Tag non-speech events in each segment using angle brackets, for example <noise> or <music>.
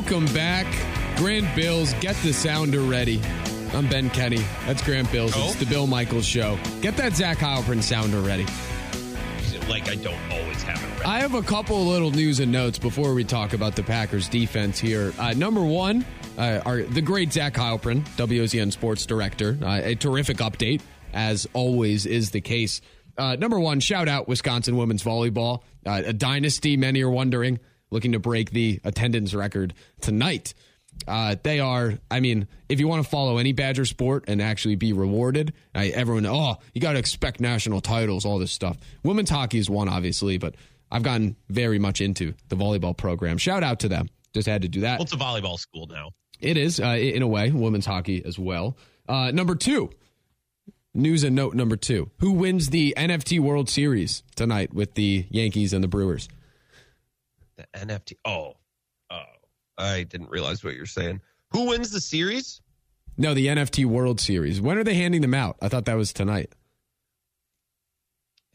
Welcome back. Grant Bills, get the sounder ready. I'm Ben Kenny. That's Grant Bills. Oh. It's the Bill Michaels Show. Get that Zach Heilprin sounder ready. Like I don't always have it. Ready. I have a couple little news and notes before we talk about the Packers defense here. Uh, number one, uh, our, the great Zach Heilprin, WOZN sports director. Uh, a terrific update, as always is the case. Uh, number one, shout out Wisconsin women's volleyball. Uh, a dynasty, many are wondering, looking to break the attendance record tonight. Uh, they are, I mean, if you want to follow any Badger sport and actually be rewarded, uh, everyone, oh, you got to expect national titles, all this stuff. Women's hockey is one, obviously, but I've gotten very much into the volleyball program. Shout out to them. Just had to do that. Well, it's a volleyball school now. It is, uh, in a way, women's hockey as well. Uh, number two, news and note number two. Who wins the NFT World Series tonight with the Yankees and the Brewers? The NFT. Oh, oh, I didn't realize what you're saying. Who wins the series? No, the NFT World Series. When are they handing them out? I thought that was tonight.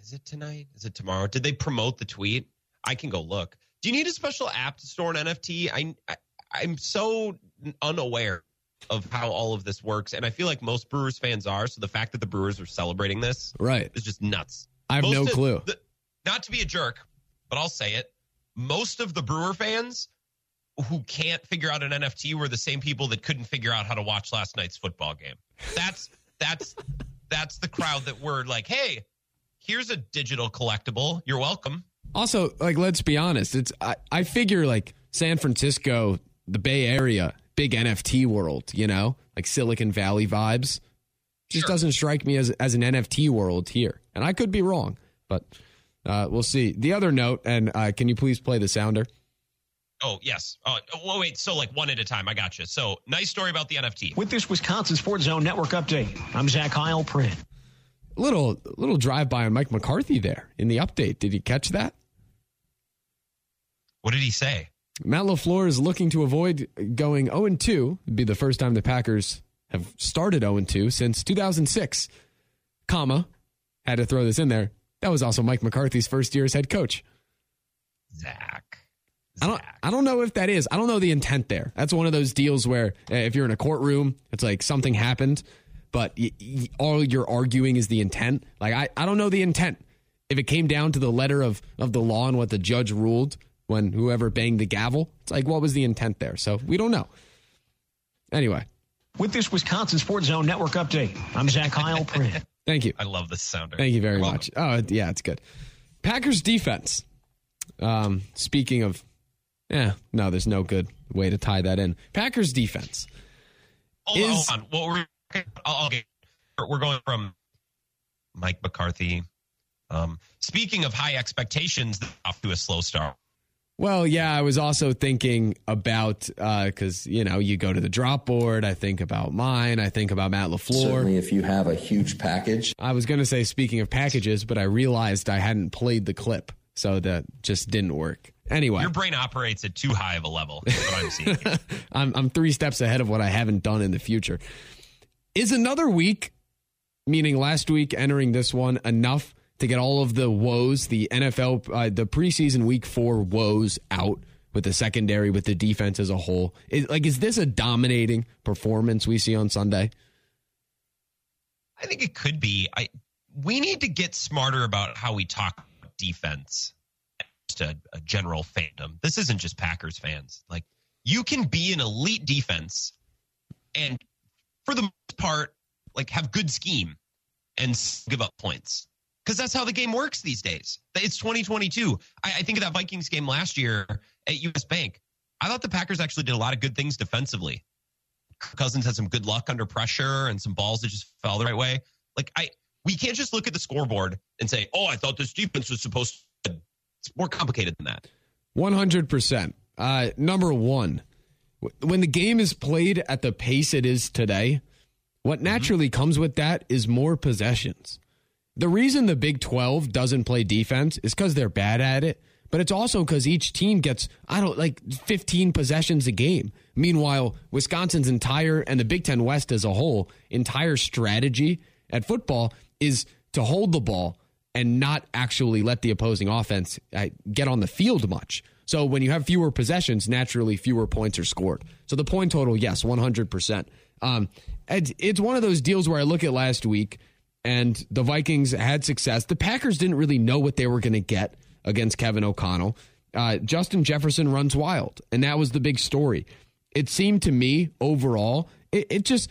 Is it tonight? Is it tomorrow? Did they promote the tweet? I can go look. Do you need a special app to store an NFT? I, I I'm so unaware of how all of this works, and I feel like most Brewers fans are. So the fact that the Brewers are celebrating this Right. is just nuts. I have Most no of clue. the- not to be a jerk, but I'll say it. Most of the Brewer fans who can't figure out an NFT were the same people that couldn't figure out how to watch last night's football game. That's that's that's the crowd that were like, "Hey, here's a digital collectible. You're welcome." Also, like, let's be honest. It's I, I figure like San Francisco, the Bay Area, big NFT world. You know, like Silicon Valley vibes. Just doesn't strike me as as an NFT world here, and I could be wrong, but uh, we'll see. The other note, and uh, can you please play the sounder? Oh yes. Oh well, wait. So like one at a time. I got you. So nice story about the NFT. With this Wisconsin Sports Zone Network update, I'm Zach Heilprin. Little little drive by on Mike McCarthy there in the update. Did he catch that? What did he say? Matt LaFleur is looking to avoid going 0 2. It'd be the first time the Packers have started 0 2 since 2006. Comma, had to throw this in there. That was also Mike McCarthy's first year as head coach. Zach. I don't, I don't know if that is. I don't know the intent there. That's one of those deals where uh, if you're in a courtroom, it's like something happened, but y- y- all you're arguing is the intent. Like, I, I don't know the intent. If it came down to the letter of, of the law and what the judge ruled when whoever banged the gavel, it's like, what was the intent there? So we don't know. Anyway, With this Wisconsin Sports Zone Network update, I'm Zach Heilprin. <laughs> thank you. I love this sounder. Thank you very much. Oh, yeah, it's good. Packers defense. Um, speaking of, yeah, no, there's no good way to tie that in. Packers defense. Hold on, is- hold on. Well, we're, I'll, I'll get, we're going from Mike McCarthy. Um, speaking of high expectations, off to a slow start. Well, yeah, I was also thinking about uh, because you know you go to the drop board. I think about mine. I think about Matt LaFleur. Certainly, if you have a huge package, I was going to say speaking of packages, but I realized I hadn't played the clip, so that just didn't work. Anyway, Your brain operates at too high of a level. Is what I'm seeing. <laughs> I'm I'm three steps ahead of what I haven't done in the future. Is another week, meaning last week entering this one, enough to get all of the woes, the NFL, uh, the preseason week four woes out with the secondary, with the defense as a whole? Is, like, is this a dominating performance we see on Sunday? I think it could be. I we need to get smarter about how we talk defense. A, a general fandom. This isn't just Packers fans. Like you can be an elite defense, and for the most part, like have good scheme and give up points because that's how the game works these days. It's 2022. I, I think of that Vikings game last year at US Bank. I thought the Packers actually did a lot of good things defensively. Cousins had some good luck under pressure and some balls that just fell the right way. Like I, we can't just look at the scoreboard and say, "Oh, I thought this defense was supposed." to. It's more complicated than that. One hundred percent. Uh, Number one, when the game is played at the pace it is today, what naturally comes with that is more possessions. The reason the Big 12 doesn't play defense is because they're bad at it, but it's also because each team gets, I don't like 15 possessions a game. Meanwhile, Wisconsin's entire and the Big Ten West as a whole entire strategy at football is to hold the ball and not actually let the opposing offense uh, get on the field much. So when you have fewer possessions, naturally fewer points are scored. So the point total, yes, 100%. Um, it's one of those deals where I look at last week and the Vikings had success. The Packers didn't really know what they were going to get against Kevin O'Connell. Uh, Justin Jefferson runs wild, and that was the big story. It seemed to me overall, it, it just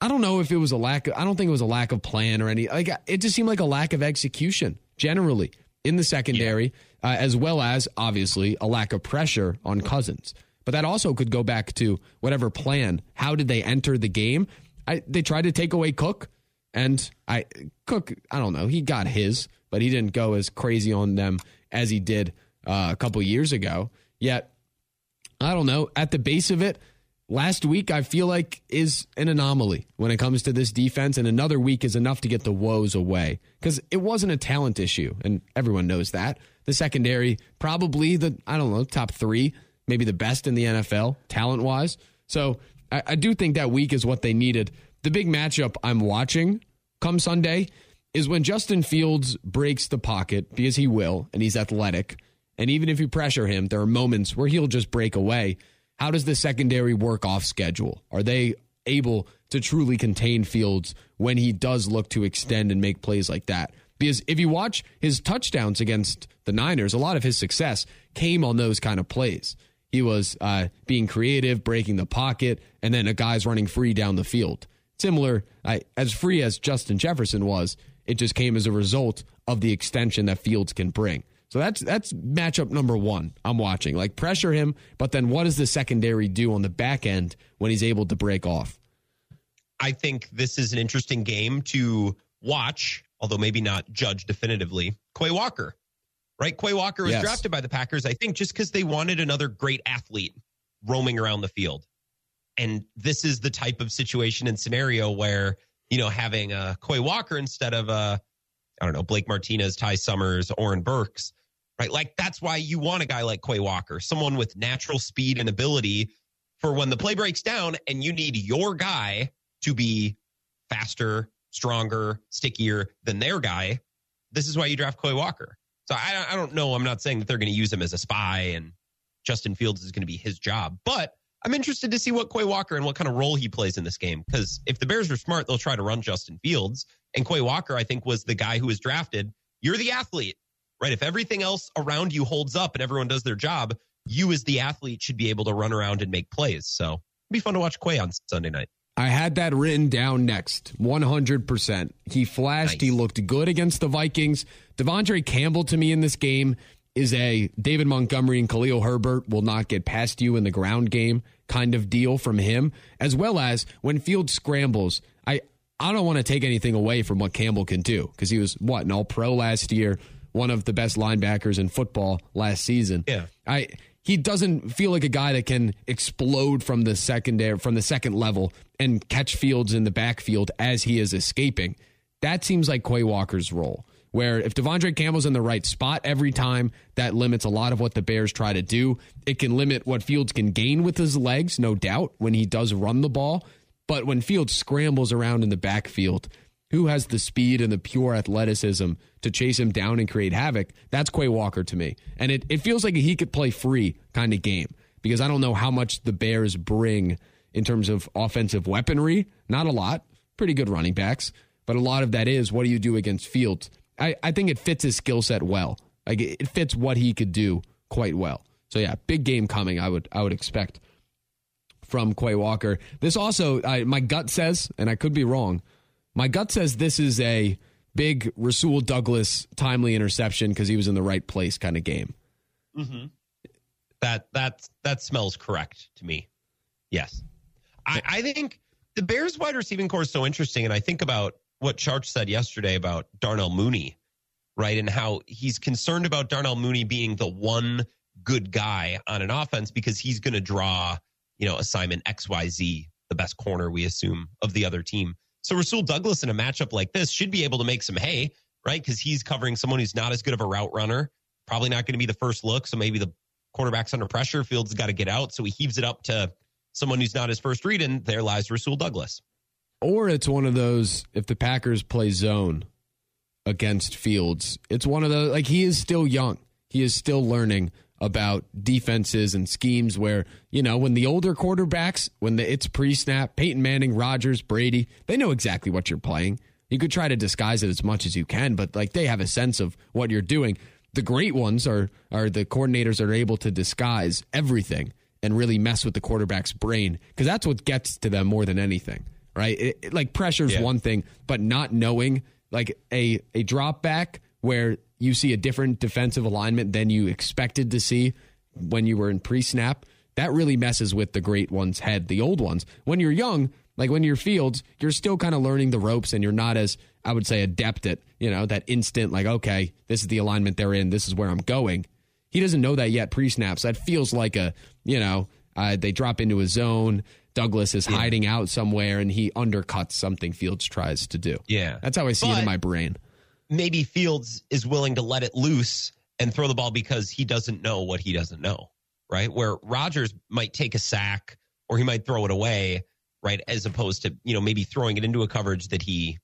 I don't know if it was a lack of, I don't think it was a lack of plan or any, like, it just seemed like a lack of execution generally in the secondary, yeah. uh, as well as obviously a lack of pressure on Cousins. But that also could go back to whatever plan. How did they enter the game? I, they tried to take away Cook, and I Cook, I don't know, he got his, but he didn't go as crazy on them as he did uh, a couple years ago. Yet, I don't know, at the base of it, last week I feel like is an anomaly when it comes to this defense, and another week is enough to get the woes away because it wasn't a talent issue, and everyone knows that. The secondary, probably the I don't know top three, maybe the best in the NFL talent wise. So I, I do think that week is what they needed. The big matchup I'm watching come Sunday is when Justin Fields breaks the pocket because he will, and he's athletic. And even if you pressure him, there are moments where he'll just break away. How does the secondary work off schedule? Are they able to truly contain Fields when he does look to extend and make plays like that? Because if you watch his touchdowns against the Niners, a lot of his success came on those kind of plays. He was uh, being creative, breaking the pocket, and then a guy's running free down the field. Similar, uh, as free as Justin Jefferson was, it just came as a result of the extension that Fields can bring. So that's that's matchup number one I'm watching. Like pressure him, but then what does the secondary do on the back end when he's able to break off? I think this is an interesting game to watch, although maybe not judge definitively. Quay Walker, right? Quay Walker was yes. drafted by the Packers, I think, just because they wanted another great athlete roaming around the field. And this is the type of situation and scenario where, you know, having uh, a Quay Walker instead of a, I don't know, Blake Martinez, Ty Summers, Oren Burks right? Like that's why you want a guy like Quay Walker, someone with natural speed and ability for when the play breaks down and you need your guy to be faster, stronger, stickier than their guy. This is why you draft Quay Walker. So I, I don't know. I'm not saying that they're going to use him as a spy and Justin Fields is going to be his job, but I'm interested to see what Quay Walker and what kind of role he plays in this game. Because if the Bears are smart, they'll try to run Justin Fields. And Quay Walker, I think, was the guy who was drafted. You're the athlete right? If everything else around you holds up and everyone does their job, you as the athlete should be able to run around and make plays. So it'd be fun to watch Quay on Sunday night. I had that written down next. 100%. He flashed. Nice. He looked good against the Vikings. De'Vondre Campbell to me in this game is a David Montgomery and Khalil Herbert will not get past you in the ground game kind of deal from him, as well as when Field scrambles. I, I don't want to take anything away from what Campbell can do because he was, what, an all pro last year one of the best linebackers in football last season. Yeah. I he doesn't feel like a guy that can explode from the secondary from the second level and catch Fields in the backfield as he is escaping. That seems like Quay Walker's role. Where if De'Vondre Campbell's in the right spot every time, that limits a lot of what the Bears try to do. It can limit what Fields can gain with his legs, no doubt, when he does run the ball. But when Fields scrambles around in the backfield, who has the speed and the pure athleticism to chase him down and create havoc, that's Quay Walker to me. And it, it feels like he could play free kind of game because I don't know how much the Bears bring in terms of offensive weaponry. Not a lot. Pretty good running backs. But a lot of that is what do you do against Fields? I, I think it fits his skill set well. Like it fits what he could do quite well. So yeah, big game coming. I would I would expect from Quay Walker. This also, I, my gut says, and I could be wrong, my gut says this is a big Rasul Douglas timely interception because he was in the right place kind of game. Mm-hmm. That that that smells correct to me. Yes, I, I think the Bears wide receiving core is so interesting, and I think about what Charch said yesterday about Darnell Mooney, right, and how he's concerned about Darnell Mooney being the one good guy on an offense because he's going to draw, you know, assignment X Y Z, the best corner we assume of the other team. So Rasul Douglas in a matchup like this should be able to make some hay, right? Because he's covering someone who's not as good of a route runner, probably not going to be the first look. So maybe the quarterback's under pressure. Fields got to get out. So he heaves it up to someone who's not his first read, and there lies Rasul Douglas. Or it's one of those if the Packers play zone against Fields, it's one of those like he is still young. He is still learning about defenses and schemes where, you know, when the older quarterbacks, when the, it's pre snap, Peyton Manning, Rodgers, Brady, they know exactly what you're playing. You could try to disguise it as much as you can, but like they have a sense of what you're doing. The great ones are are the coordinators are able to disguise everything and really mess with the quarterback's brain because that's what gets to them more than anything, right? It, it, like pressure's Yeah. one thing, but not knowing like a a drop back where you see a different defensive alignment than you expected to see when you were in pre-snap, that really messes with the great one's head, the old ones. When you're young, like when you're Fields, you're still kind of learning the ropes and you're not as I would say adept at, you know, that instant like okay, this is the alignment they're in, this is where I'm going. He doesn't know that yet pre-snaps. That feels like a, you know, uh, they drop into a zone. Douglas is hiding out somewhere and he undercuts something Fields tries to do. Yeah. That's how I see it in my brain. maybe Fields is willing to let it loose and throw the ball because he doesn't know what he doesn't know, right? Where Rodgers might take a sack or he might throw it away, right? As opposed to, you know, maybe throwing it into a coverage that he,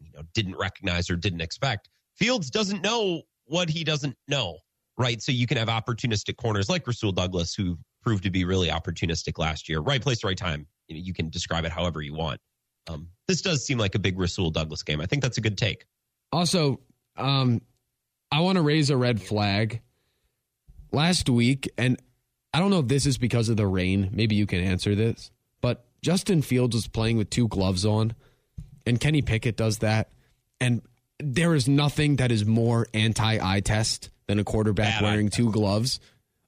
you know, didn't recognize or didn't expect. Fields doesn't know what he doesn't know, right? So you can have opportunistic corners like Rasul Douglas, who proved to be really opportunistic last year. Right place, right time. You know, you can describe it however you want. Um, this does seem like a big Rasul Douglas game. I think that's a good take. Also, um, I want to raise a red flag. Last week, and I don't know if this is because of the rain. Maybe you can answer this. But Justin Fields was playing with two gloves on, and Kenny Pickett does that. And there is nothing that is more anti eye test than a quarterback Bad eye wearing two gloves.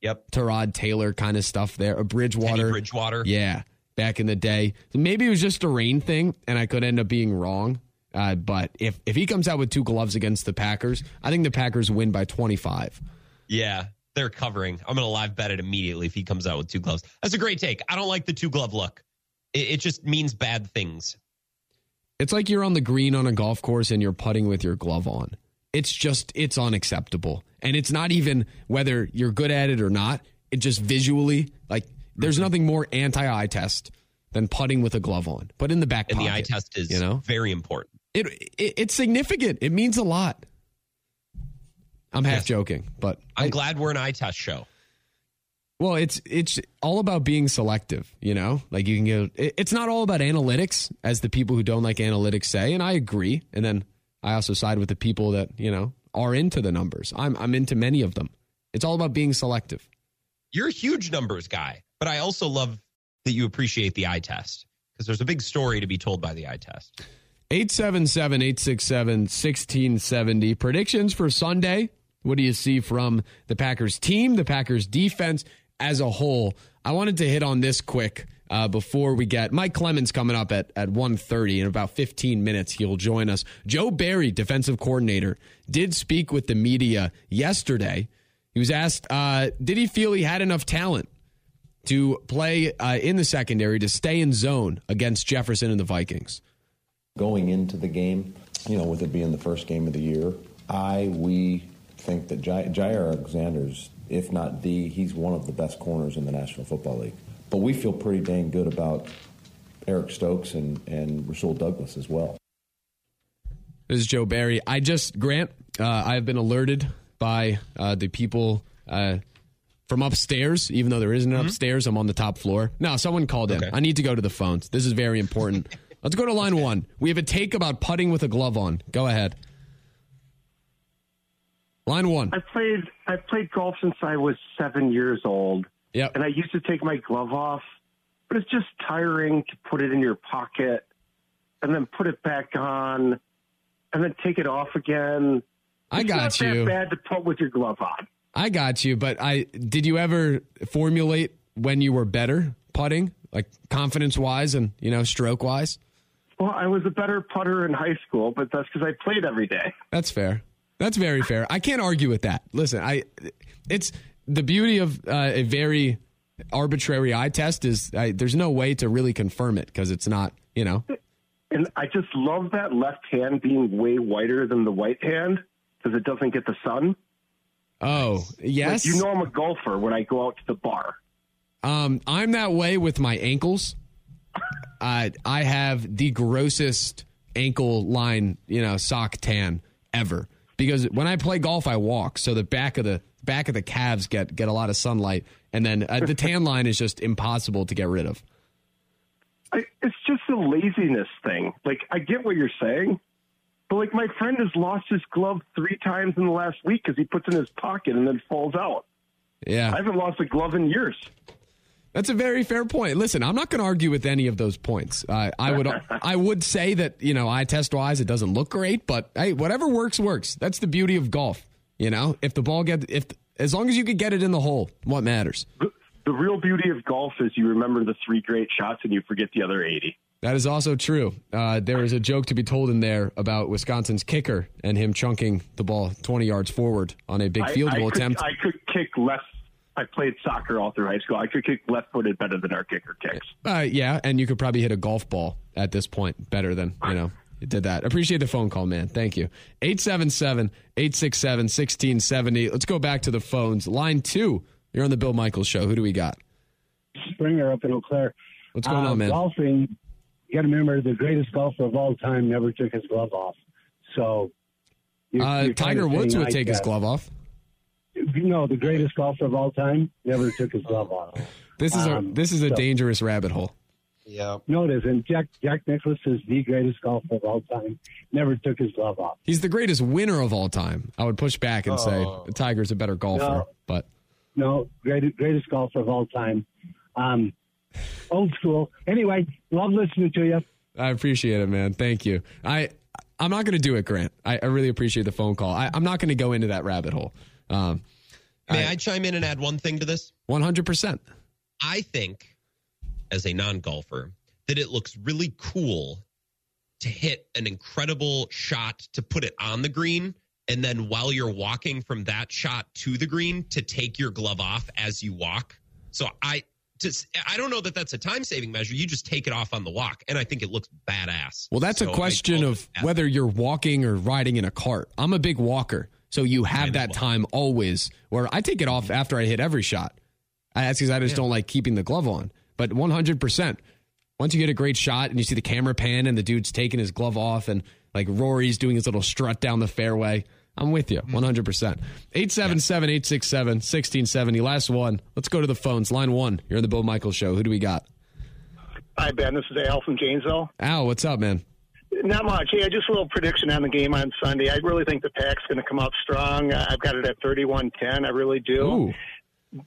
Yep. Tyrod Taylor kind of stuff there. A Teddy Bridgewater. Bridgewater. Yeah, back in the day. So maybe it was just a rain thing, and I could end up being wrong. Uh, but if if he comes out with two gloves against the Packers, I think the Packers win by 25. Yeah, they're covering. I'm going to live bet it immediately if he comes out with two gloves. That's a great take. I don't like the two glove look. It, it just means bad things. It's like you're on the green on a golf course and you're putting with your glove on. It's just it's unacceptable. And it's not even whether you're good at it or not. It just visually like there's Mm-hmm. nothing more anti-eye test than putting with a glove on. But in the back And pocket, the eye test is you know? very important. it, it it's significant. It means a lot. I'm half Yes. joking, but I'm I- glad we're an eye test show. well, it's it's all about being selective. You know, like you can get. it- It's not all about analytics, as the people who don't like analytics say, and I agree. And then I also side with the people that you know are into the numbers. I'm I'm into many of them. It's all about being selective. You're a huge numbers guy, but I also love that you appreciate the eye test because there's a big story to be told by the eye test. 877 867 1670. Predictions for Sunday. What do you see from the Packers team, the Packers defense as a whole? I wanted to hit on this quick uh, before we get Mike Clemens coming up at, at 1.30. In about 15 minutes, he'll join us. Joe Barry, defensive coordinator, did speak with the media yesterday. He was asked, uh, did he feel he had enough talent to play uh, in the secondary to stay in zone against Jefferson and the Vikings? Going into the game, you know, with it being the first game of the year, I, we think that J- Jaire Alexander's, if not the, he's one of the best corners in the National Football League. But we feel pretty dang good about Eric Stokes and, and Rasul Douglas as well. This is Joe Barry. I just, Grant, uh, I've been alerted by uh, the people uh, from upstairs, even though there isn't an upstairs, I'm on the top floor. No, someone called in. I need to go to the phones. This is very important. <laughs> Let's go to line one. We have a take about putting with a glove on. Go ahead. Line one. I played I played golf since I was seven years old, Yep. and I used to take my glove off, but it's just tiring to put it in your pocket and then put it back on and then take it off again. I It's got not you. that bad to put with your glove on. I got you. But I did you ever formulate when you were better putting, like confidence wise and you know stroke wise? Well, I was a better putter in high school, but that's because I played every day. That's fair. That's very fair. I can't argue with that. Listen, I it's the beauty of uh, a very arbitrary eye test is I, there's no way to really confirm it because it's not, you know. And I just love that left hand being way whiter than the right hand because it doesn't get the sun. Oh, yes. Like, you know I'm a golfer when I go out to the bar. Um, I'm that way with my ankles. Uh, I have the grossest ankle line, you know, sock tan ever because when I play golf, I walk, so the back of the back of the calves get get a lot of sunlight, and then uh, the tan line is just impossible to get rid of. I, it's just a laziness thing. Like I get what you're saying, but like my friend has lost his glove three times in the last week because he puts it in his pocket and then falls out. Yeah, I haven't lost a glove in years. That's a very fair point. Listen, I'm not going to argue with any of those points. Uh, I would <laughs> I would say that you know eye test wise it doesn't look great, but hey, whatever works works. That's the beauty of golf. You know, if the ball get if as long as you can get it in the hole, what matters. The, real beauty of golf is you remember the three great shots and you forget the other eighty. That is also true. Uh, there is a joke to be told in there about Wisconsin's kicker and him chunking the ball 20 yards forward on a big field I, goal I could, attempt. I could kick less. I played soccer all through high school. I could kick left footed better than our kicker kicks. Uh, yeah, and you could probably hit a golf ball at this point better than, you know, did that. Appreciate the phone call, man. Thank you. 877 867 1670. Let's go back to the phones. Line two, you're on the Bill Michaels show. Who do we got? Springer up in Eau Claire. What's going Uh, on, man? Golfing, you got to remember the greatest golfer of all time never took his glove off. So, you're, Uh, you're Tiger Woods would take his glove off. You know, the greatest golfer of all time never took his glove off. This is a Um, this is a so- dangerous rabbit hole. Yeah. No, it isn't. Jack Jack Nicklaus is the greatest golfer of all time. Never took his glove off. He's the greatest winner of all time. I would push back and say Oh. Tiger's a better golfer, No. but No, greatest greatest golfer of all time. Um, old school. Anyway, love listening to you. I appreciate it, man. Thank you. I I'm not going to do it, Grant. I, I really appreciate the phone call. I, I'm not going to go into that rabbit hole. Um, May I- I chime in and add one thing to this? 100. percent I think, as a non golfer, that it looks really cool to hit an incredible shot to put it on the green. And then while you're walking from that shot to the green, to take your glove off as you walk. So I just, I don't know that that's a time saving measure. You just take it off on the walk. And I think it looks badass. Well, that's So a question of whether you're walking or riding in a cart. I'm a big walker, so you have that time always where I take it off after I hit every shot. I- That's because I just don't like keeping the glove on. But 100%, once you get a great shot and you see the camera pan and the dude's taking his glove off and like Rory's doing his little strut down the fairway, I'm with you 100%. 877 867 1670. Last one. Let's go to the phones. Line one. You're on the Bill Michaels show. Who do we got? Hi, Ben. This is Al from Janesville. Al, what's up, man? Not much. Yeah, just a little prediction on the game on Sunday. I really think the Pack's going to come out strong. Uh, I've got it at 31 10. I really do. Ooh.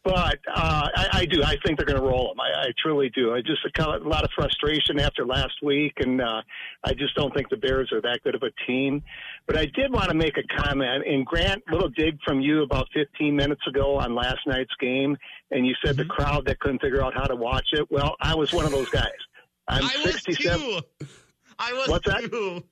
But uh, I, I do. I think they're going to roll them. I, I truly do. I just a, a lot of frustration after last week, and uh, I just don't think the Bears are that good of a team. But I did want to make a comment. And Grant, little dig from you about 15 minutes ago on last night's game, and you said the crowd that couldn't figure out how to watch it. Well, I was one of those guys. I'm I was 67. too. I was What's that? too.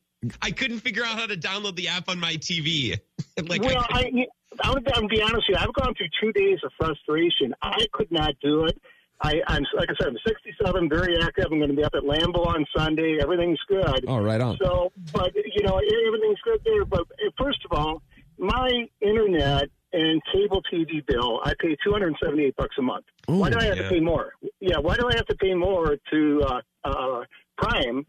I couldn't figure out how to download the app on my TV. <laughs> like, well, I, I, I'm going to be honest with you. I've gone through two days of frustration. I could not do it. I, I'm like I said, I'm 67, very active. I'm going to be up at Lambeau on Sunday. Everything's good. Oh, right on. So, but you know, everything's good there. But uh, first of all, my internet and cable TV bill, I pay 278 bucks a month. why do I have yeah. to pay more? Yeah, why do I have to pay more to uh, uh, Prime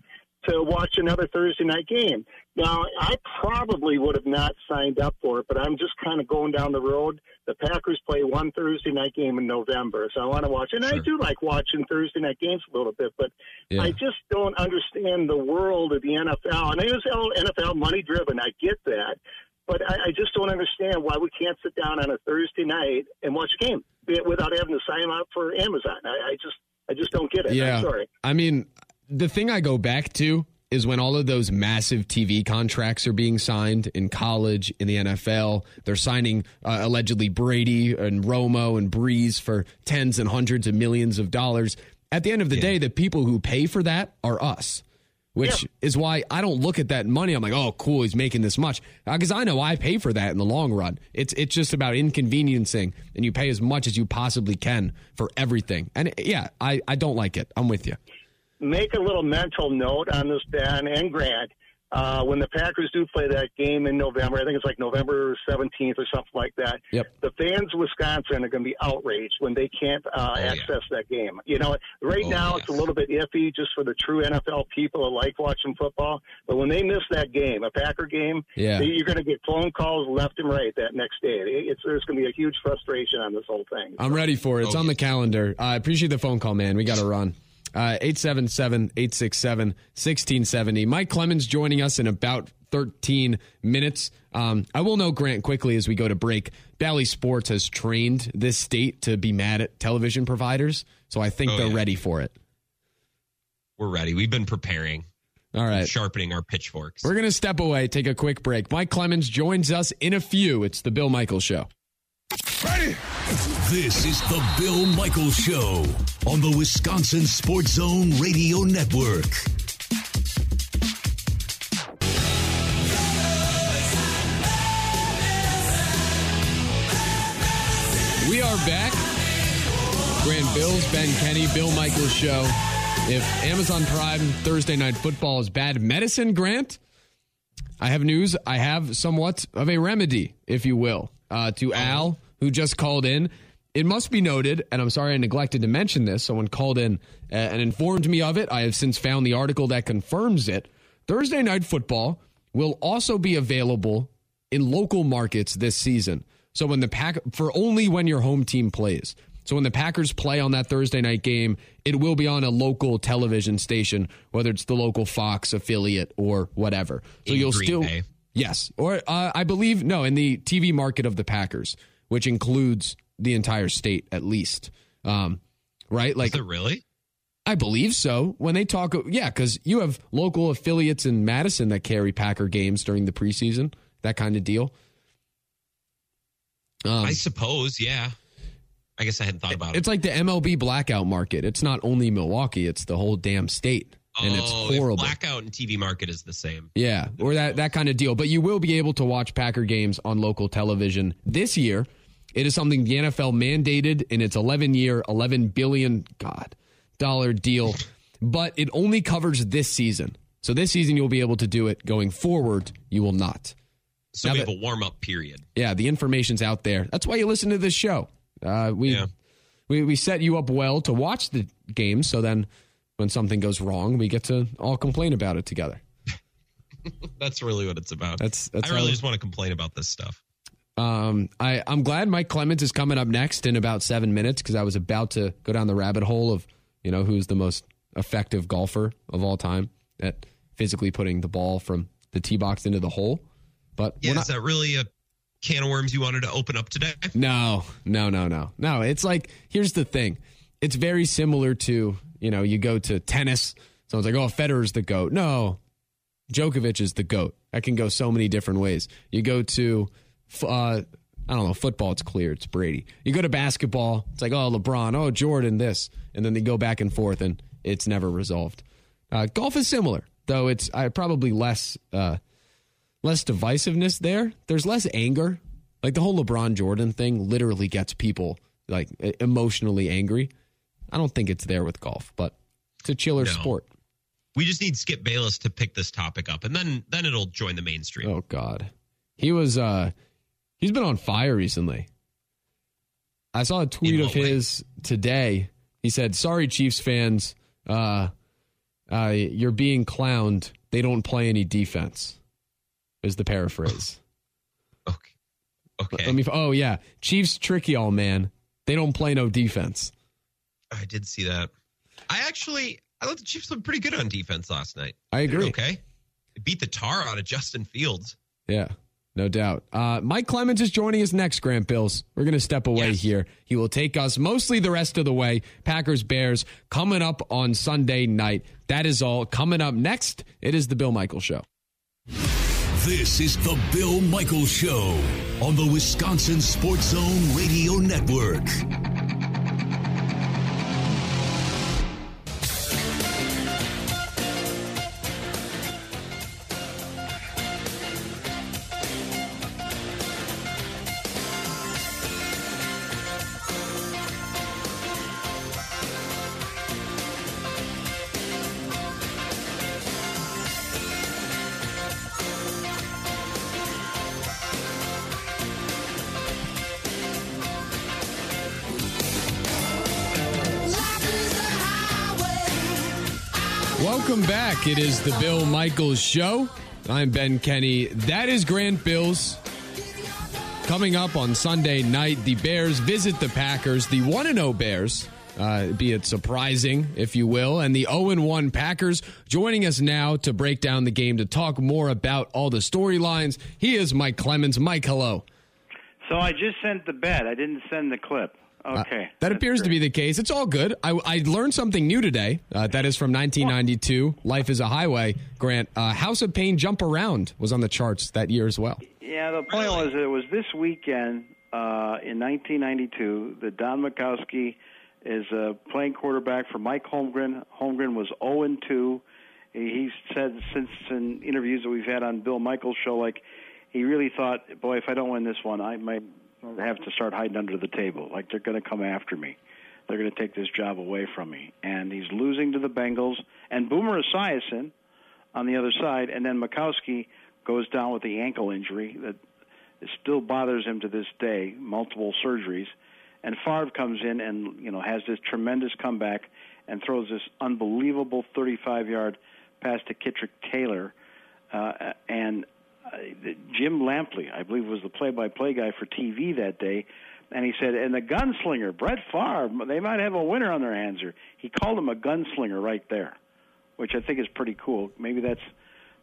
to watch another Thursday night game? Now, I probably would have not signed up for it, but I'm just kind of going down the road. The Packers play one Thursday night game in November, so I want to watch. And I do like watching Thursday night games a little bit, but Yeah. I just don't understand the world of the NFL. And it is all NFL money driven. I get that. But I, I just don't understand why we can't sit down on a Thursday night and watch a game without having to sign up for Amazon. I, I just I just don't get it. Yeah. I'm sorry. I mean, the thing I go back to is when all of those massive TV contracts are being signed in college, in the NFL. They're signing uh, allegedly Brady and Romo and Brees for tens and hundreds of millions of dollars. At the end of the day, the people who pay for that are us. Which Yeah. is why I don't look at that money. I'm like, oh, cool, he's making this much because I know I pay for that in the long run. It's it's just about inconveniencing, and you pay as much as you possibly can for everything. And yeah, I I don't like it. I'm with you. Make a little mental note on this, Ben and Grant. uh, when the Packers do play that game in November, I think it's like November 17th or something like that. Yep. The fans of Wisconsin are going to be outraged when they can't uh, Oh, yeah. access that game. You know, right Oh, now yes. it's a little bit iffy just for the true NFL people who like watching football. But when they miss that game, a Packer game, Yeah. you're going to get phone calls left and right that next day. It's, there's going to be a huge frustration on this whole thing. I'm ready for it. It's Oh, on yeah. the calendar. I appreciate the phone call, man. We got to run. Uh, 877-867-1670. Mike Clemens joining us in about 13 minutes. Um, I will know Grant, quickly as we go to break, Bally Sports has trained this state to be mad at television providers, so I think Oh, they're yeah. ready for it. We're ready. We've been preparing, All right. sharpening our pitchforks. We're going to step away, take a quick break. Mike Clemens joins us in a few. It's the Bill Michaels Show. This is the Bill Michaels Show on the Wisconsin Sports Zone Radio Network. We are back. Grant Bills, Ben Kenny, Bill Michaels show. If Amazon Prime Thursday Night Football is bad medicine, Grant, I have news. I have somewhat of a remedy, if you will, uh, to Al, who just called in. It must be noted, and I'm sorry I neglected to mention this. Someone called in uh, and informed me of it. I have since found the article that confirms it. Thursday Night Football will also be available in local markets this season. So when the pack for only when your home team plays. So when the Packers play on that Thursday night game, it will be on a local television station, whether it's the local Fox affiliate or whatever. So In you'll Green still Bay. Yes, or uh, I believe no in the TV market of the Packers, which includes the entire state at least. Um, right, like Is it really? I believe so. When they talk, yeah, because you have local affiliates in Madison that carry Packer games during the preseason, that kind of deal. Um, I suppose, yeah. I guess I hadn't thought about it. it's like the MLB blackout market. It's not only Milwaukee; it's the whole damn state, and it's oh, horrible. blackout and TV market is the same. Yeah, or that that kind of deal. But you will be able to watch Packer games on local television this year. It is something the NFL mandated in its 11 year, 11 billion god dollar deal, but it only covers this season. So this season you'll be able to do it. Going forward, you will not. So Now we that- have a warm up period. Yeah, the information's out there. That's why you listen to this show. Uh, we Yeah. we we set you up well to watch the games. So then, when something goes wrong, we get to all complain about it together. <laughs> That's really what it's about. That's- that's I really just want to complain about this stuff. Um, I, I'm glad Mike Clemens is coming up next in about seven minutes because I was about to go down the rabbit hole of, you know, who's the most effective golfer of all time at physically putting the ball from the tee box into the hole. But Yeah, we're is that really a can of worms you wanted to open up today? no, no, no, no, no. It's like, here's the thing. It's very similar to, you know, you go to tennis. Someone's like, oh, Federer's the GOAT. No, Djokovic is the GOAT. That can go so many different ways. You go to, uh, I don't know, football, it's clear. It's Brady. You go to basketball, it's like, oh, LeBron, oh, Jordan, this. And then they go back and forth and it's never resolved. Uh, golf is similar, though it's uh, probably less, uh, less divisiveness there. There's less anger. Like the whole LeBron Jordan thing literally gets people like emotionally angry. I don't think it's there with golf, but it's a chiller No. sport. We just need Skip Bayless to pick this topic up, and then then it'll join the mainstream. Oh God, he was uh he's been on fire recently. I saw a tweet of way? his today. He said, "Sorry, Chiefs fans, uh, uh, you're being clowned. They don't play any defense." Is the paraphrase. <laughs> Okay. Okay. Let me. Oh yeah, Chiefs trick y'all, man. They don't play no defense. I did see that. I actually I thought the Chiefs looked pretty good on defense last night. I agree. did Okay. They beat the tar out of Justin Fields. Yeah, no doubt. Uh, Mike Clemens is joining us next, Grant Bills. We're going to step away Yes. here. He will take us mostly the rest of the way. Packers Bears coming up on Sunday night. That is all. Coming up next, it is the Bill Michael Show. This is the Bill Michaels Show on the Wisconsin Sports Zone Radio Network. Back. It is the Bill Michaels Show. I'm Ben Kenny. That is Grant Bills. Coming up on Sunday night, the Bears visit the Packers, the 1 0 Bears, uh, be it surprising, if you will, and the 0 1 Packers. Joining us now to break down the game, to talk more about all the storylines, he is Mike Clemens. Mike, hello. So I just sent the bet. I didn't send the clip. Okay. Uh, that appears great. to be the case. It's all good. I, I learned something new today. Uh, that is from 1992. Life is a Highway. Grant, uh, House of Pain Jump Around was on the charts that year as well. Yeah, the point was it was this weekend uh, in 1992 that Don Majkowski is uh, playing quarterback for Mike Holmgren. Holmgren was 0 and 2. He said since in interviews that we've had on Bill Michaels' show, like he really thought, boy, if I don't win this one, I might have to start hiding under the table. Like they're going to come after me. They're going to take this job away from me. And he's losing to the Bengals and Boomer Esiason on the other side, and then Majkowski goes down with the ankle injury that still bothers him to this day, multiple surgeries. And Favre comes in and you know has this tremendous comeback and throws this unbelievable 35-yard pass to Kitrick Taylor, uh, and Jim Lampley, I believe, was the play-by-play guy for TV that day, and he said, "And the gunslinger, Brett Favre, they might have a winner on their hands." Or he called him a gunslinger right there, which I think is pretty cool. Maybe that's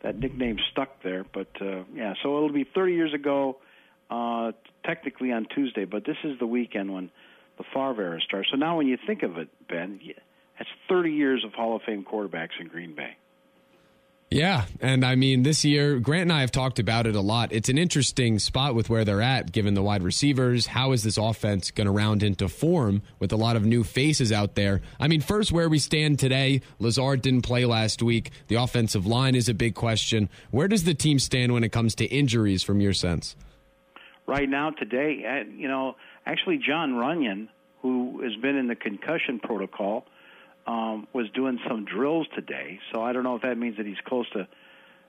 that nickname stuck there, but uh, yeah. So it'll be 30 years ago, uh, technically on Tuesday, but this is the weekend when the Favre era starts. So now, when you think of it, Ben, that's 30 years of Hall of Fame quarterbacks in Green Bay. Yeah, and I mean this year, Grant and I have talked about it a lot. It's an interesting spot with where they're at, given the wide receivers. How is this offense going to round into form with a lot of new faces out there? I mean, first, where we stand today, Lazard didn't play last week. The offensive line is a big question. Where does the team stand when it comes to injuries, from your sense? Right now, today, uh, you know, actually, Jon Runyan, who has been in the concussion protocol um, was doing some drills today. So I don't know if that means that he's close to,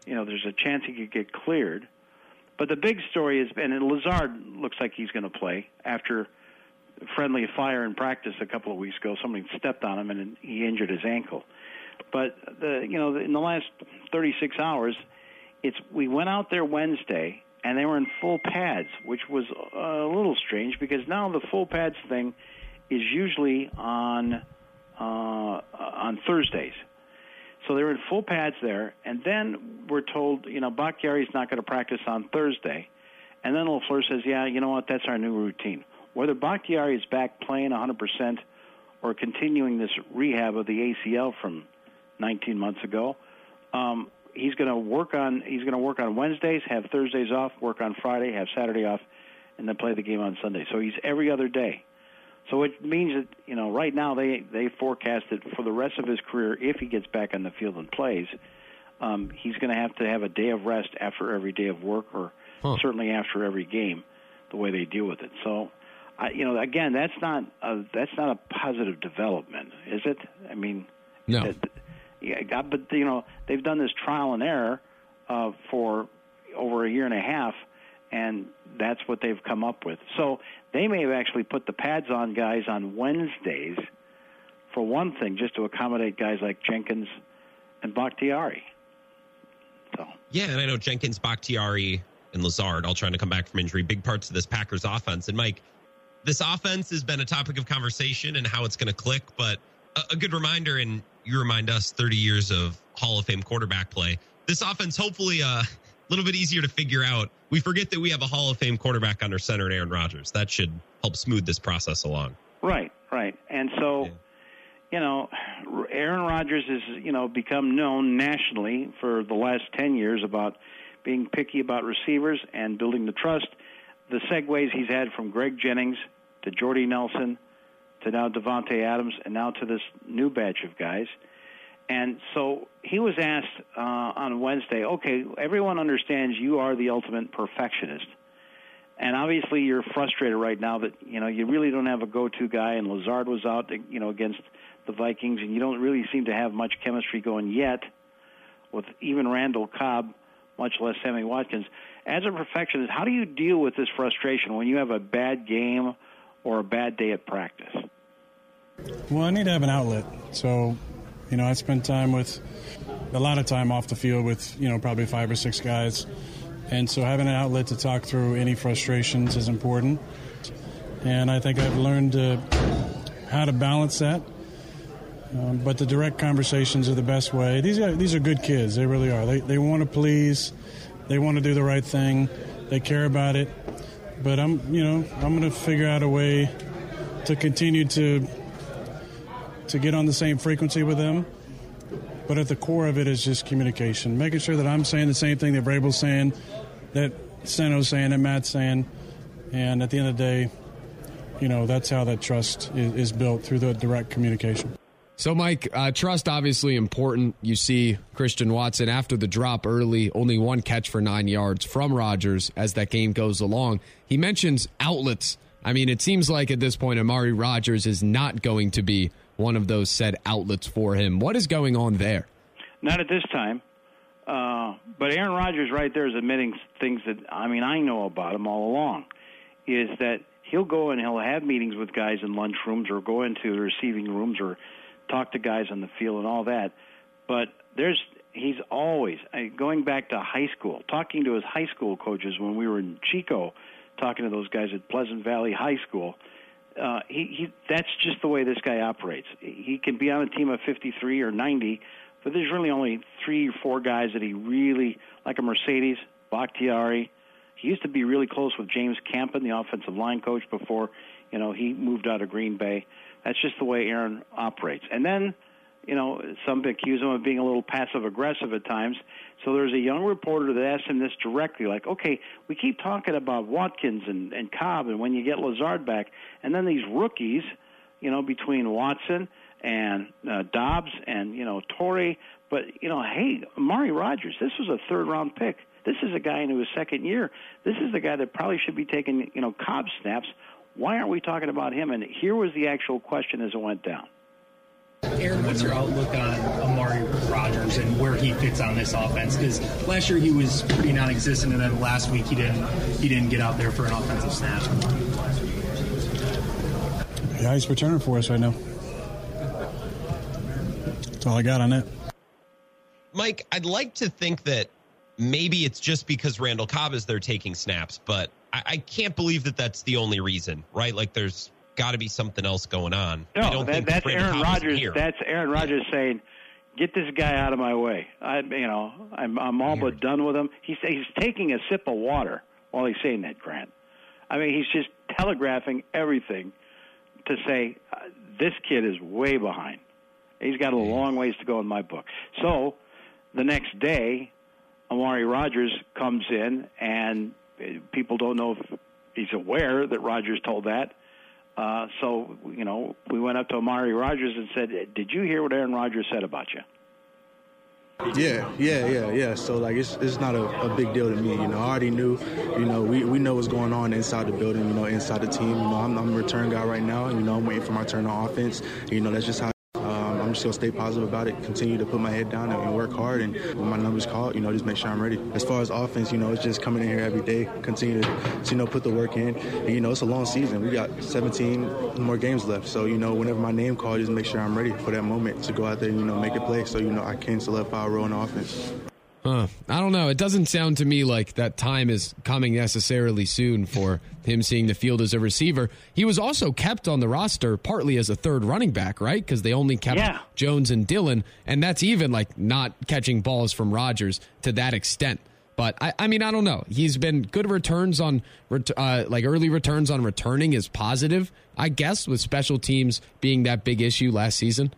you know, there's a chance he could get cleared. But the big story is, and Lazard looks like he's going to play after friendly fire in practice a couple of weeks ago. Somebody stepped on him and he injured his ankle. But the, you know, in the last 36 hours, it's we went out there Wednesday and they were in full pads, which was a little strange because now the full pads thing is usually on uh, on Thursdays. So they're in full pads there, and then we're told, you know, Bakhtiari's not going to practice on Thursday. And then LaFleur says, yeah, you know what, that's our new routine. Whether Bakhtiari is back playing 100% or continuing this rehab of the ACL from 19 months ago, um, he's going to work on he's going to work on Wednesdays, have Thursdays off, work on Friday, have Saturday off, and then play the game on Sunday. So he's every other day. So it means that you know right now they they forecast that for the rest of his career, if he gets back on the field and plays, um, he's going to have to have a day of rest after every day of work, or huh. certainly after every game, the way they deal with it. So, I, you know, again, that's not a, that's not a positive development, is it? I mean, no. It, yeah, but you know, they've done this trial and error uh, for over a year and a half and that's what they've come up with. So they may have actually put the pads on guys on Wednesdays for one thing, just to accommodate guys like Jenkins and Bakhtiari. So yeah, and I know Jenkins, Bakhtiari, and Lazard all trying to come back from injury, big parts of this Packers offense. And Mike, this offense has been a topic of conversation and how it's going to click, but a, a good reminder, and you remind us 30 years of Hall of Fame quarterback play. This offense, hopefully, uh, little bit easier to figure out. We forget that we have a Hall of Fame quarterback under center, Aaron Rodgers. That should help smooth this process along. Right, right. And so, yeah. you know, Aaron Rodgers has, you know, become known nationally for the last 10 years about being picky about receivers and building the trust. The segues he's had from Greg Jennings to Jordy Nelson to now Davante Adams and now to this new batch of guys – and so he was asked uh, on Wednesday, okay, everyone understands you are the ultimate perfectionist. And obviously you're frustrated right now that, you know, you really don't have a go-to guy and Lazard was out, you know, against the Vikings and you don't really seem to have much chemistry going yet with even Randall Cobb, much less Sammy Watkins. As a perfectionist, how do you deal with this frustration when you have a bad game or a bad day at practice? Well, I need to have an outlet. So You know, I spend time with a lot of time off the field with you know probably five or six guys, and so having an outlet to talk through any frustrations is important. And I think I've learned uh, how to balance that. Um, but the direct conversations are the best way. These are these are good kids. They really are. They they want to please. They want to do the right thing. They care about it. But I'm you know I'm going to figure out a way to continue to to get on the same frequency with them. But at the core of it is just communication, making sure that I'm saying the same thing that Vrable's saying, that Sano's saying, that Matt's saying, and at the end of the day, you know that's how that trust is, is built through the direct communication. So, Mike, uh, trust obviously important. You see Christian Watson after the drop early, only one catch for nine yards from Rodgers as that game goes along. He mentions outlets. I mean, it seems like at this point, Amari Rodgers is not going to be one of those said outlets for him. What is going on there? Not at this time. Uh, but Aaron Rodgers right there is admitting things that I mean I know about him all along. Is that he'll go and he'll have meetings with guys in lunchrooms or go into the receiving rooms or talk to guys on the field and all that. But there's he's always going back to high school, talking to his high school coaches when we were in Chico, talking to those guys at Pleasant Valley High School Uh, he, he that's just the way this guy operates. He can be on a team of 53 or 90, but there's really only three or four guys that he really like a Marcedes, Bakhtiari. He used to be really close with James Campen, the offensive line coach, before you know he moved out of Green Bay. That's just the way Aaron operates. And then, you know, some accuse him of being a little passive aggressive at times. So there's a young reporter that asked him this directly, like, okay, we keep talking about Watkins and, and Cobb, and when you get Lazard back, and then these rookies, you know, between Watson and uh, Doubs and you know Toure, but you know, hey, Amari Rodgers, this was a third round pick. This is a guy into his second year. This is the guy that probably should be taking you know Cobb snaps. Why aren't we talking about him? And here was the actual question as it went down. Aaron, what's your outlook on Amari Rodgers and where he fits on this offense? Because last year he was pretty non-existent, and then last week he didn't he didn't get out there for an offensive snap. Yeah, he's returning for us right now. That's all I got on that. Mike, I'd like to think that maybe it's just because Randall Cobb is there taking snaps, but I, I can't believe that that's the only reason, right? Like there's got to be something else going on. No, that, that's Aaron Rodgers. That's Aaron Rodgers saying, "Get this guy out of my way." I, you know, I'm I'm all but done with him. He's he's taking a sip of water while he's saying that, Grant. I mean, he's just telegraphing everything to say uh, this kid is way behind. He's got a long ways to go in my book. So the next day, Amari Rodgers comes in, and uh, people don't know if he's aware that Rodgers told that. Uh, so, you know, we went up to Amari Rodgers and said, Did you hear what Aaron Rodgers said about you? Yeah, yeah, yeah, yeah. So like it's it's not a, a, big deal to me. You know, I already knew. You know, we, we know what's going on inside the building. You know, inside the team. You know, I'm, I'm a return guy right now. You know, I'm waiting for my turn on offense. You know, that's just how. I'm just gonna stay positive about it, continue to put my head down and, work hard. And when my numbers call, you know, just make sure I'm ready. As far as offense, you know, it's just coming in here every day, continue to, you know, put the work in. And, you know, it's a long season. We got 17 more games left. So, you know, whenever my name calls, just make sure I'm ready for that moment to go out there and, you know, make a play. So, you know, I can solidify a role in offense. Huh. I don't know. It doesn't sound to me like that time is coming necessarily soon for him seeing the field as a receiver. He was also kept on the roster partly as a third running back, right? Because they only kept yeah. Jones and Dillon, and that's even like not catching balls from Rodgers to that extent. But I, I mean, I don't know. He's been good returns on, uh, like early returns on returning is positive, I guess, with special teams being that big issue last season.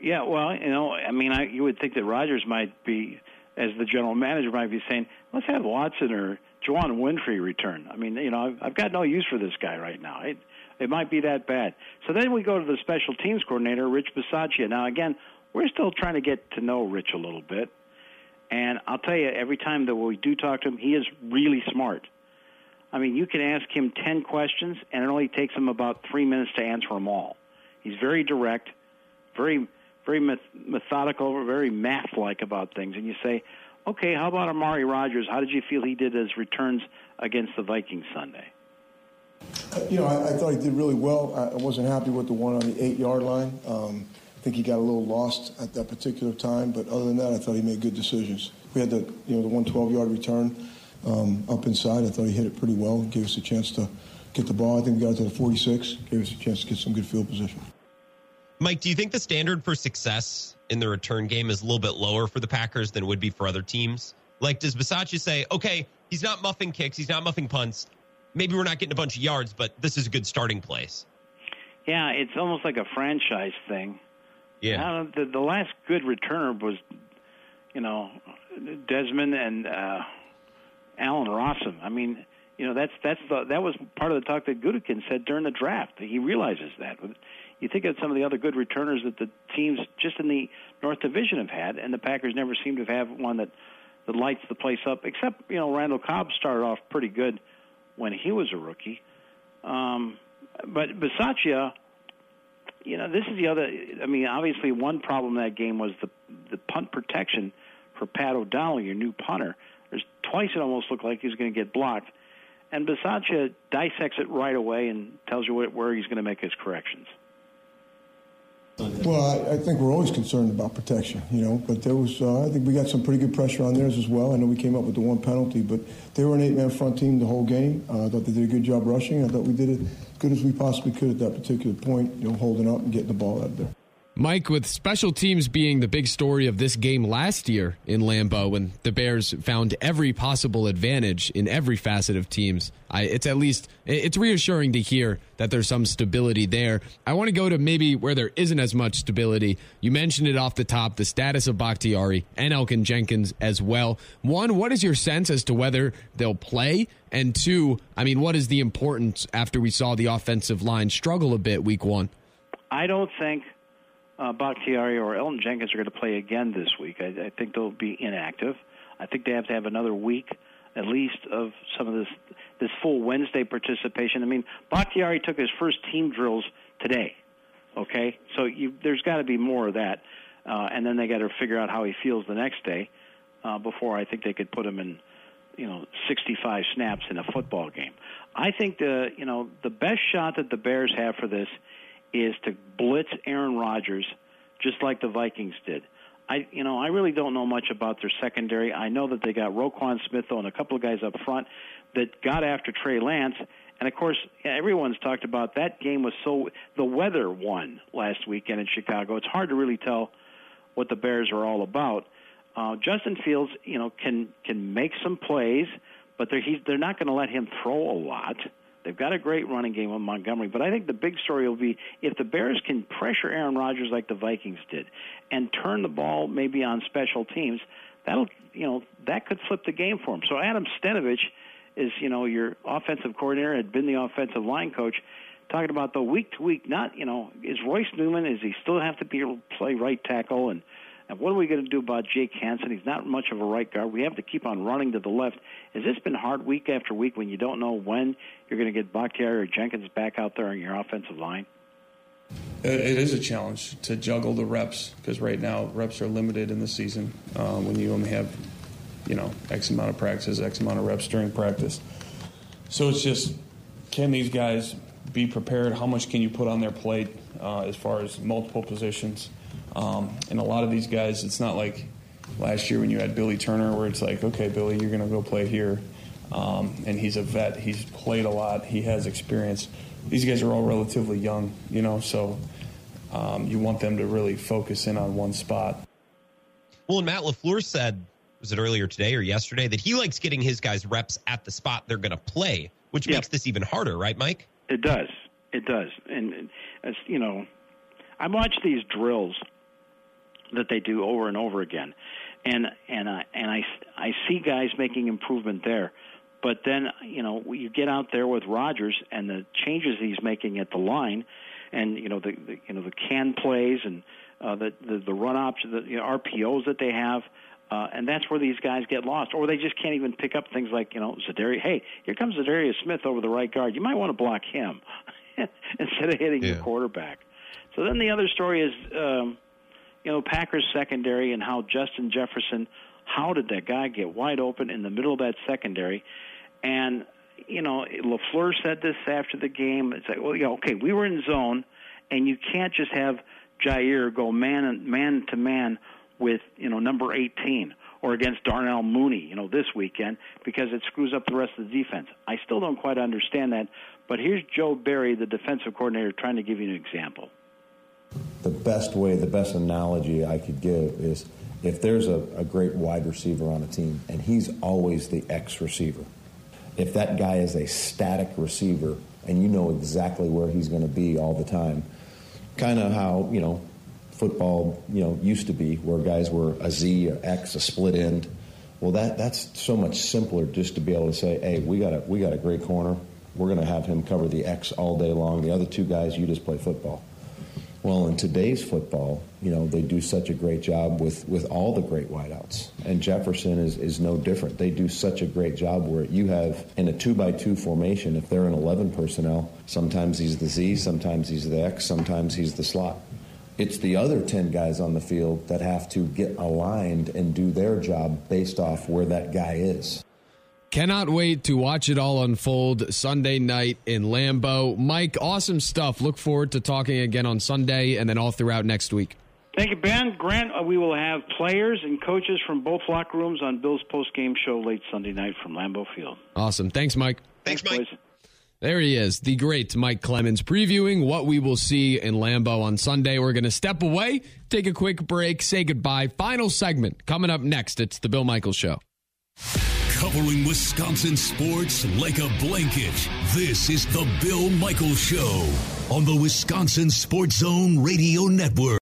Yeah, well, you know, I mean, I, you would think that Rodgers might be as the general manager might be saying, let's have Watson or Juwann Winfree return. I mean, you know, I've, I've got no use for this guy right now. It, it might be that bad. So then we go to the special teams coordinator, Rich Bisaccia. Now, again, we're still trying to get to know Rich a little bit. And I'll tell you, every time that we do talk to him, he is really smart. I mean, you can ask him 10 questions, and it only takes him about three minutes to answer them all. He's very direct, very very methodical, very math-like about things, and you say, okay, how about Amari Rodgers? How did you feel he did his returns against the Vikings Sunday? You know, I, I thought he did really well. I wasn't happy with the one on the eight-yard line. Um, I think he got a little lost at that particular time, but other than that, I thought he made good decisions. We had the you know the 112 yard return um, up inside. I thought he hit it pretty well, gave us a chance to get the ball. I think we got to the 46, gave us a chance to get some good field position. Mike, do you think the standard for success in the return game is a little bit lower for the Packers than it would be for other teams? Like, does Bisaccia say, okay, he's not muffing kicks, he's not muffing punts. Maybe we're not getting a bunch of yards, but this is a good starting place. Yeah, it's almost like a franchise thing. Yeah. the, the last good returner was, you know, Desmond and uh, Allen Rossum. I mean, you know, that's that's the that was part of the talk that Gutekunst said during the draft. He realizes that. You think of some of the other good returners that the teams just in the North Division have had, and the Packers never seem to have one that that lights the place up. Except you know, Randall Cobb started off pretty good when he was a rookie. Um, but Bisaccia, you know, this is the other. I mean, obviously, one problem that game was the the punt protection for Pat O'Donnell, your new punter. There's twice it almost looked like he was going to get blocked, and Bisaccia dissects it right away and tells you where he's going to make his corrections. Well, I, I, think we're always concerned about protection, you know. But there was, uh, I think we got some pretty good pressure on theirs as well. I know we came up with the one penalty, but they were an eight-man front team the whole game. Uh, I thought they did a good job rushing. I thought we did it as good as we possibly could at that particular point, you know, holding up and getting the ball out of there. Mike, with special teams being the big story of this game last year in Lambeau, when the Bears found every possible advantage in every facet of teams, I, it's at least it's reassuring to hear that there's some stability there. I want to go to maybe where there isn't as much stability. You mentioned it off the top, the status of Bakhtiari and Elgton Jenkins as well. One, what is your sense as to whether they'll play? And two, I mean, what is the importance after we saw the offensive line struggle a bit week one? I don't think uh, Bakhtiari or Elgton Jenkins are going to play again this week. I, I think they'll be inactive. I think they have to have another week at least of some of this this full Wednesday participation. I mean, Bakhtiari took his first team drills today. Okay, so you, there's got to be more of that, uh, and then they got to figure out how he feels the next day uh, before I think they could put him in, you know, 65 snaps in a football game. I think the you know the best shot that the Bears have for this is to blitz Aaron Rodgers just like the Vikings did. I you know I really don't know much about their secondary. I know that they got Roquan Smith though, and a couple of guys up front that got after Trey Lance, and of course everyone's talked about that game was so the weather won last weekend in Chicago. It's hard to really tell what the Bears are all about. Uh, Justin Fields, you know, can can make some plays, but they're he's, they're not going to let him throw a lot. They've got a great running game with Montgomery, but I think the big story will be if the Bears can pressure Aaron Rodgers like the Vikings did and turn the ball maybe on special teams, that'll you know that could flip the game for him. So Adam Stenavich is you know your offensive coordinator had been the offensive line coach talking about the week to week not you know is Royce Newman is he still have to be able to play right tackle and and what are we going to do about Jake Hanson? He's not much of a right guard. We have to keep on running to the left. Has this been hard week after week when you don't know when you're going to get Bakhtiari or Jenkins back out there on your offensive line? It is a challenge to juggle the reps because right now reps are limited in the season um, when you only have, you know, X amount of practices, X amount of reps during practice. So it's just, can these guys be prepared? How much can you put on their plate uh, as far as multiple positions? Um, and a lot of these guys, it's not like last year when you had Billy Turner, where it's like, okay, Billy, you're going to go play here. Um, and he's a vet. He's played a lot. He has experience. These guys are all relatively young, you know, so um, you want them to really focus in on one spot. Well, and Matt LaFleur said, was it earlier today or yesterday, that he likes getting his guys reps at the spot they're going to play, which yep. makes this even harder, right, Mike? It does. It does. And, as you know, I watch these drills that they do over and over again, and and I and I I see guys making improvement there. But then you know you get out there with Rodgers and the changes he's making at the line, and you know the, the you know the can plays and uh, the, the the run options, the you know, RPOs that they have. Uh, and that's where these guys get lost, or they just can't even pick up things like you know Za'Darius. Hey, here comes Za'Darius Smith over the right guard. You might want to block him <laughs> instead of hitting yeah. your quarterback. So then the other story is um, you know, Packers secondary and how Justin Jefferson, how did that guy get wide open in the middle of that secondary? And, you know, LaFleur said this after the game. It's like, well, yeah, okay, we were in zone, and you can't just have Jaire go man man to man with you know number 18 or against Darnell Mooney, you know, this weekend because it screws up the rest of the defense. I still don't quite understand that, but here's Joe Barry, the defensive coordinator, trying to give you an example. The best way, the best analogy I could give is if there's a, a great wide receiver on a team and he's always the X receiver, if that guy is a static receiver and you know exactly where he's going to be all the time, kind of how, you know, football, you know, used to be, where guys were a Z, a X, a split end. Well, that that's so much simpler just to be able to say, hey, we got a we got a great corner. We're going to have him cover the X all day long. The other two guys, you just play football. Well, in today's football, you know, they do such a great job with, with all the great wideouts. And Jefferson is, is no different. They do such a great job where you have, in a two by two formation, if they're in 11 personnel, sometimes he's the Z, sometimes he's the X, sometimes he's the slot. It's the other 10 guys on the field that have to get aligned and do their job based off where that guy is. Cannot wait to watch it all unfold Sunday night in Lambeau. Mike, awesome stuff. Look forward to talking again on Sunday and then all throughout next week. Thank you, Ben. Grant, uh, we will have players and coaches from both locker rooms on Bill's post-game show late Sunday night from Lambeau Field. Awesome. Thanks, Mike. Thanks, Mike. There he is, the great Mike Clemens, previewing what we will see in Lambeau on Sunday. We're going to step away, take a quick break, say goodbye. Final segment coming up next. It's the Bill Michaels Show. Covering Wisconsin sports like a blanket. This is the Bill Michaels Show on the Wisconsin Sports Zone Radio Network.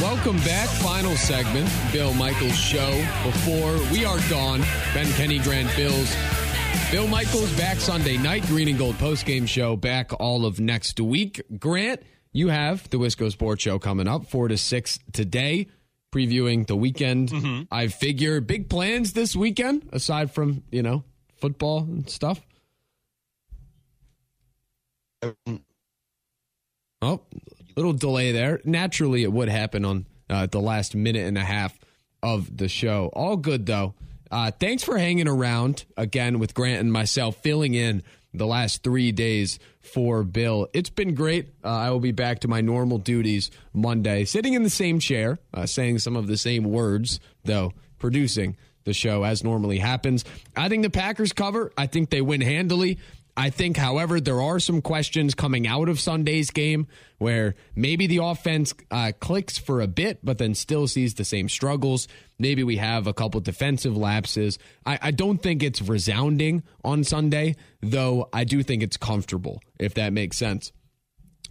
Welcome back. Final segment, Bill Michaels Show. Before we are gone, Ben Kenny, Grant Bills. Bill Michaels back Sunday night. Green and Gold postgame show back all of next week. Grant, you have the Wisco Sports Show coming up four to six today, previewing the weekend. Mm-hmm. I figure big plans this weekend aside from you know football and stuff. Oh, little delay there. Naturally, it would happen on uh, the last minute and a half of the show. All good though. Uh, thanks for hanging around again with Grant and myself, filling in the last three days for Bill. It's been great. Uh, I will be back to my normal duties Monday, sitting in the same chair, uh, saying some of the same words, though, producing the show as normally happens. I think the Packers cover. I think they win handily. I think, however, there are some questions coming out of Sunday's game where maybe the offense uh, clicks for a bit, but then still sees the same struggles. Maybe we have a couple defensive lapses. I, I don't think it's resounding on Sunday, though I do think it's comfortable, if that makes sense.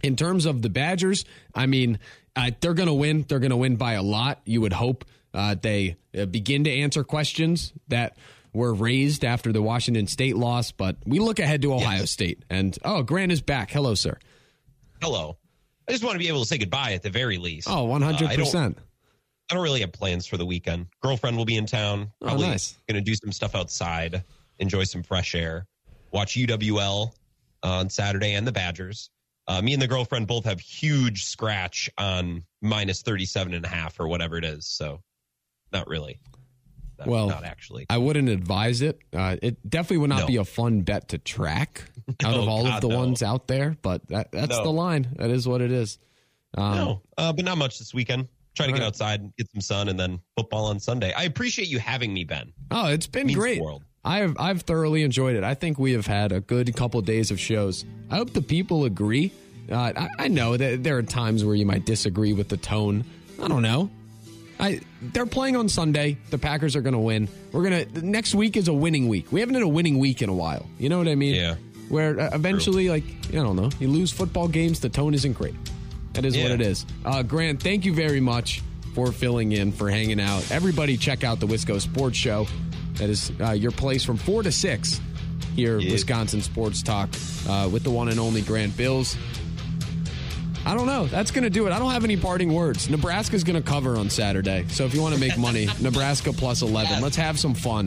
In terms of the Badgers, I mean, uh, they're going to win. They're going to win by a lot. You would hope uh, they uh, begin to answer questions that were raised after the Washington State loss, but we look ahead to Ohio yes. State. And oh, Grant is back. Hello, sir. Hello. I just want to be able to say goodbye at the very least. Oh, 100%. Uh, I, don't, I don't really have plans for the weekend. Girlfriend will be in town. Probably oh, nice. going to do some stuff outside, enjoy some fresh air, watch UWL on Saturday and the Badgers. Uh, me and the girlfriend both have huge scratch on minus 37 and a half or whatever it is. So not really. Not, well, not actually. I wouldn't advise it. Uh, it definitely would not no. be a fun bet to track <laughs> out of all God, of the no. ones out there, but that, that's no. the line. That is what it is. Um, no, uh, but not much this weekend. Try to get right. outside, get some sun, and then football on Sunday. I appreciate you having me, Ben. Oh, it's been it great. I've I've thoroughly enjoyed it. I think we have had a good couple days of shows. I hope the people agree. Uh, I, I know that there are times where you might disagree with the tone. I don't know. I they're playing on Sunday. The Packers are going to win. We're gonna next week is a winning week. We haven't had a winning week in a while. You know what I mean? Yeah. Where uh, eventually, True. like I don't know, you lose football games. The tone isn't great. That is yeah. what it is. Uh, Grant, thank you very much for filling in, for hanging out. Everybody, check out the Wisco Sports Show. That is uh, your place from four to six here, yeah. Wisconsin Sports Talk, uh, with the one and only Grant Bills. I don't know. That's going to do it. I don't have any parting words. Nebraska's going to cover on Saturday. So if you want to make money, <laughs> Nebraska plus 11. Yes. Let's have some fun.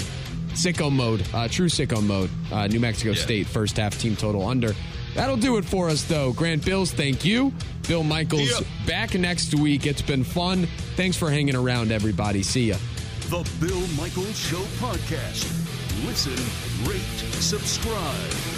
Sicko mode, uh, true sicko mode. Uh, New Mexico yeah. State first half team total under. That'll do it for us, though. Grant Bills, thank you. Bill Michaels back next week. It's been fun. Thanks for hanging around, everybody. See ya. The Bill Michaels Show Podcast. Listen, rate, subscribe.